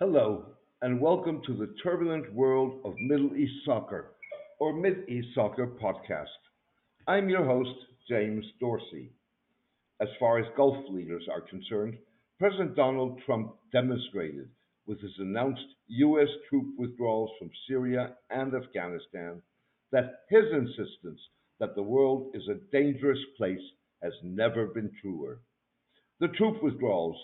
Hello, and welcome to the turbulent world of Middle East soccer, or Mid East Soccer podcast. I'm your host, James Dorsey. As far as Gulf leaders are concerned, President Donald Trump demonstrated with his announced U.S. troop withdrawals from Syria and Afghanistan that his insistence that the world is a dangerous place has never been truer. The troop withdrawals,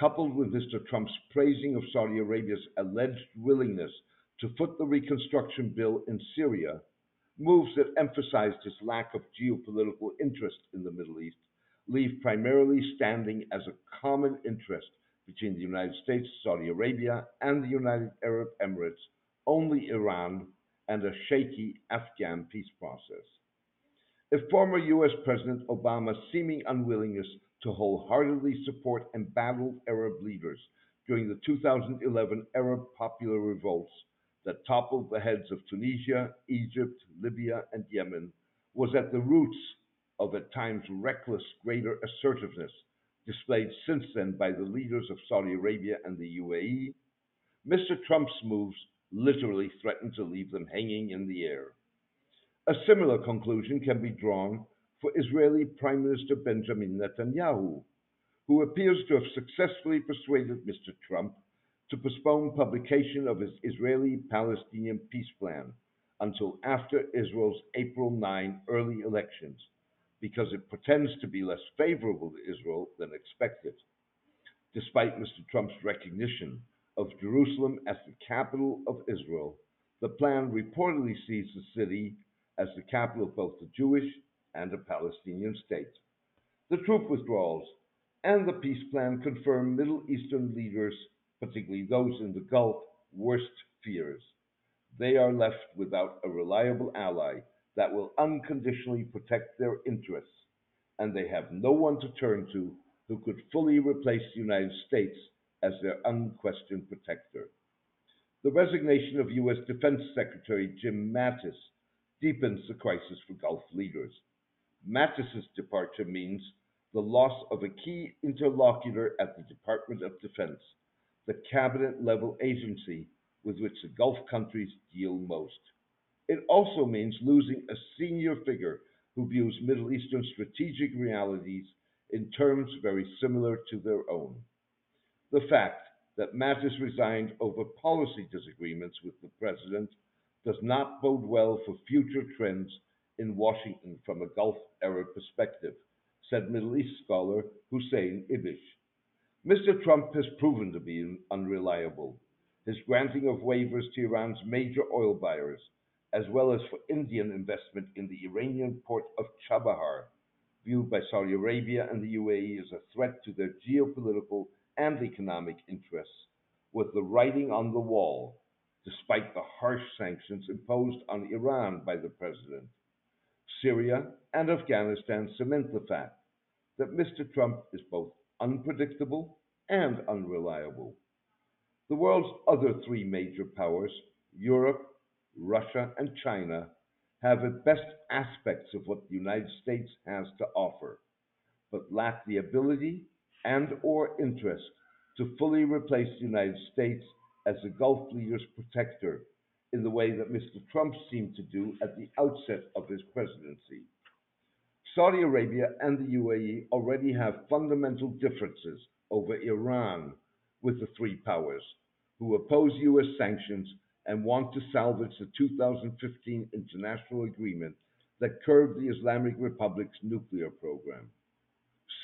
coupled with Mr. Trump's praising of Saudi Arabia's alleged willingness to foot the reconstruction bill in Syria, moves that emphasized his lack of geopolitical interest in the Middle East, leave primarily standing as a common interest between the United States, Saudi Arabia, and the United Arab Emirates only Iran and a shaky Afghan peace process. If former U.S. President Obama's seeming unwillingness to wholeheartedly support embattled Arab leaders during the 2011 Arab popular revolts that toppled the heads of Tunisia, Egypt, Libya, and Yemen was at the roots of at times reckless greater assertiveness displayed since then by the leaders of Saudi Arabia and the UAE, Mr. Trump's moves literally threaten to leave them hanging in the air. A similar conclusion can be drawn for Israeli Prime Minister Benjamin Netanyahu, who appears to have successfully persuaded Mr. Trump to postpone publication of his Israeli Palestinian peace plan until after Israel's April 9 early elections, because it pretends to be less favorable to Israel than expected. Despite Mr. Trump's recognition of Jerusalem as the capital of Israel, the plan reportedly sees the city as the capital of both the Jewish and a Palestinian state. The troop withdrawals and the peace plan confirm Middle Eastern leaders, particularly those in the Gulf, worst fears. They are left without a reliable ally that will unconditionally protect their interests, and they have no one to turn to who could fully replace the United States as their unquestioned protector. The resignation of U.S. Defense Secretary Jim Mattis deepens the crisis for Gulf leaders. Mattis's departure means the loss of a key interlocutor at the Department of Defense, the cabinet level agency with which the Gulf countries deal most. It also means losing a senior figure who views Middle Eastern strategic realities in terms very similar to their own. The fact that Mattis resigned over policy disagreements with the president does not bode well for future trends in Washington from a Gulf Arab perspective, said Middle East scholar Hussein Ibish. Mr. Trump has proven to be unreliable. His granting of waivers to Iran's major oil buyers, as well as for Indian investment in the Iranian port of Chabahar, viewed by Saudi Arabia and the UAE as a threat to their geopolitical and economic interests, with the writing on the wall, despite the harsh sanctions imposed on Iran by the president. Syria and Afghanistan cement the fact that Mr. Trump is both unpredictable and unreliable. The world's other three major powers, Europe, Russia, and China, have at best aspects of what the United States has to offer, but lack the ability and or interest to fully replace the United States as the Gulf leaders' protector in the way that Mr. Trump seemed to do at the outset of his presidency. Saudi Arabia and the UAE already have fundamental differences over Iran with the three powers, who oppose U.S. sanctions and want to salvage the 2015 international agreement that curbed the Islamic Republic's nuclear program.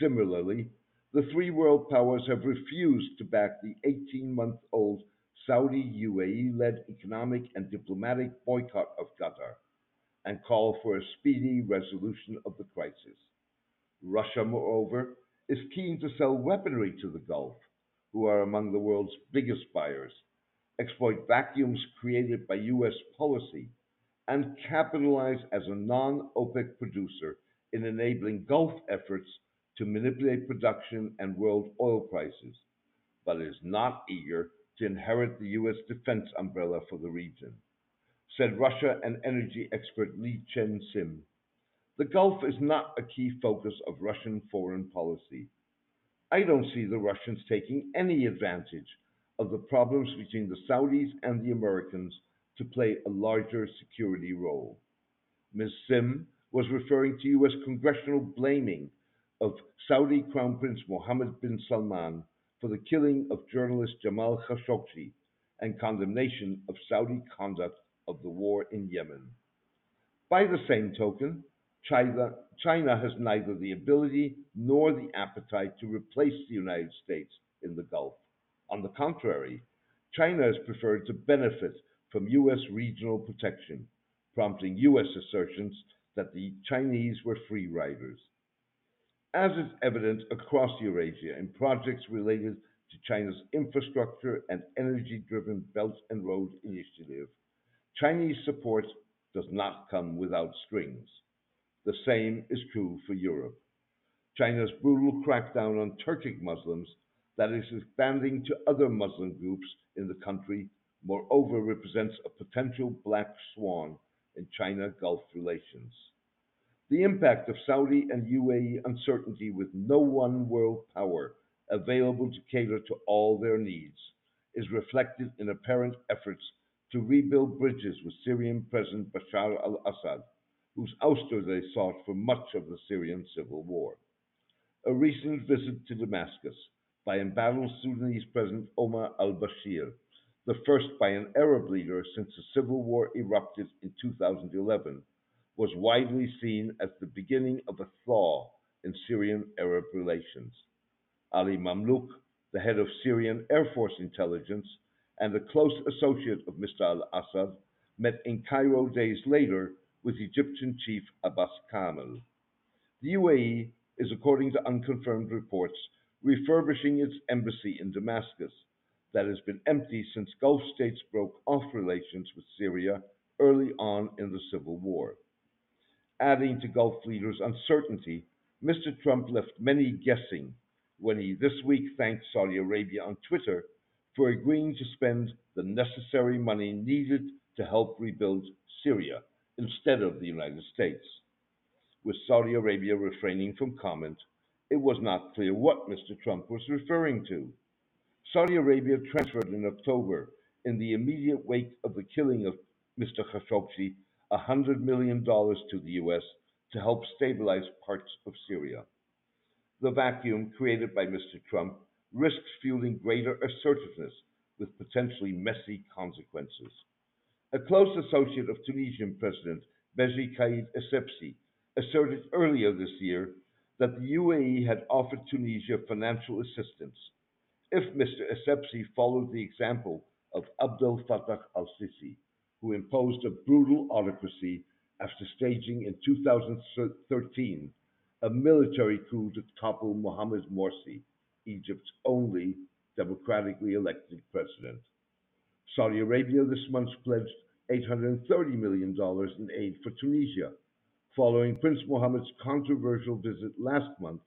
Similarly, the three world powers have refused to back the 18 month old Saudi UAE led economic and diplomatic boycott of Qatar and call for a speedy resolution of the crisis. Russia, moreover, is keen to sell weaponry to the Gulf, who are among the world's biggest buyers, exploit vacuums created by U.S. policy, and capitalize as a non OPEC producer in enabling Gulf efforts to manipulate production and world oil prices, but is not eager to inherit the U.S. defense umbrella for the region. Said Russia and energy expert Lee Chen Sim. The Gulf is not a key focus of Russian foreign policy. I don't see the Russians taking any advantage of the problems between the Saudis and the Americans to play a larger security role. Ms. Sim was referring to U.S. congressional blaming of Saudi Crown Prince Mohammed bin Salman for the killing of journalist Jamal Khashoggi and condemnation of Saudi conduct of the war in Yemen. By the same token, China, China has neither the ability nor the appetite to replace the United States in the Gulf. On the contrary, China has preferred to benefit from U.S. regional protection, prompting U.S. assertions that the Chinese were free riders. As is evident across Eurasia in projects related to China's infrastructure and energy driven Belt and Road Initiative, Chinese support does not come without strings. The same is true for Europe. China's brutal crackdown on Turkic Muslims that is expanding to other Muslim groups in the country, moreover, represents a potential black swan in China Gulf relations. The impact of Saudi and UAE uncertainty with no one world power available to cater to all their needs is reflected in apparent efforts to rebuild bridges with Syrian President Bashar al Assad, whose ouster they sought for much of the Syrian civil war. A recent visit to Damascus by embattled Sudanese President Omar al Bashir, the first by an Arab leader since the civil war erupted in 2011, was widely seen as the beginning of a thaw in Syrian Arab relations. Ali Mamlouk, the head of Syrian Air Force intelligence and a close associate of Mr. al Assad, met in Cairo days later with Egyptian chief Abbas Kamel. The UAE is, according to unconfirmed reports, refurbishing its embassy in Damascus that has been empty since Gulf states broke off relations with Syria early on in the civil war. Adding to Gulf leaders' uncertainty, Mr. Trump left many guessing when he this week thanked Saudi Arabia on Twitter for agreeing to spend the necessary money needed to help rebuild Syria instead of the United States. With Saudi Arabia refraining from comment, it was not clear what Mr. Trump was referring to. Saudi Arabia transferred in October, in the immediate wake of the killing of Mr. Khashoggi, $100 million to the U.S. to help stabilize parts of Syria. The vacuum created by Mr. Trump risks fueling greater assertiveness with potentially messy consequences. A close associate of Tunisian President Beji Caid Essebsi asserted earlier this year that the UAE had offered Tunisia financial assistance if Mr. Essebsi followed the example of Abdel Fattah al-Sisi, who imposed a brutal autocracy after staging in 2013 a military coup to topple Mohamed Morsi, Egypt's only democratically elected president. Saudi Arabia this month pledged $830 million in aid for Tunisia, following Prince Mohammed's controversial visit last month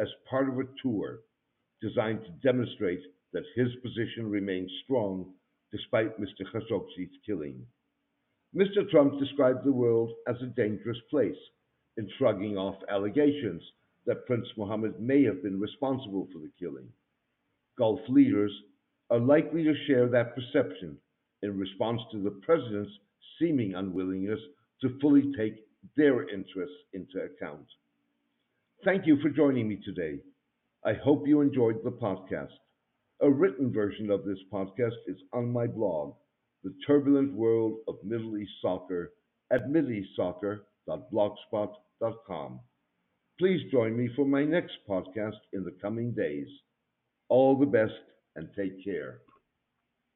as part of a tour designed to demonstrate that his position remains strong despite Mr. Khashoggi's killing. Mr. Trump described the world as a dangerous place in shrugging off allegations that Prince Mohammed may have been responsible for the killing. Gulf leaders are likely to share that perception in response to the president's seeming unwillingness to fully take their interests into account. Thank you for joining me today. I hope you enjoyed the podcast. A written version of this podcast is on my blog, The Turbulent World of Middle East Soccer, at mideastsoccer.blogspot.com. Please join me for my next podcast in the coming days. All the best and take care.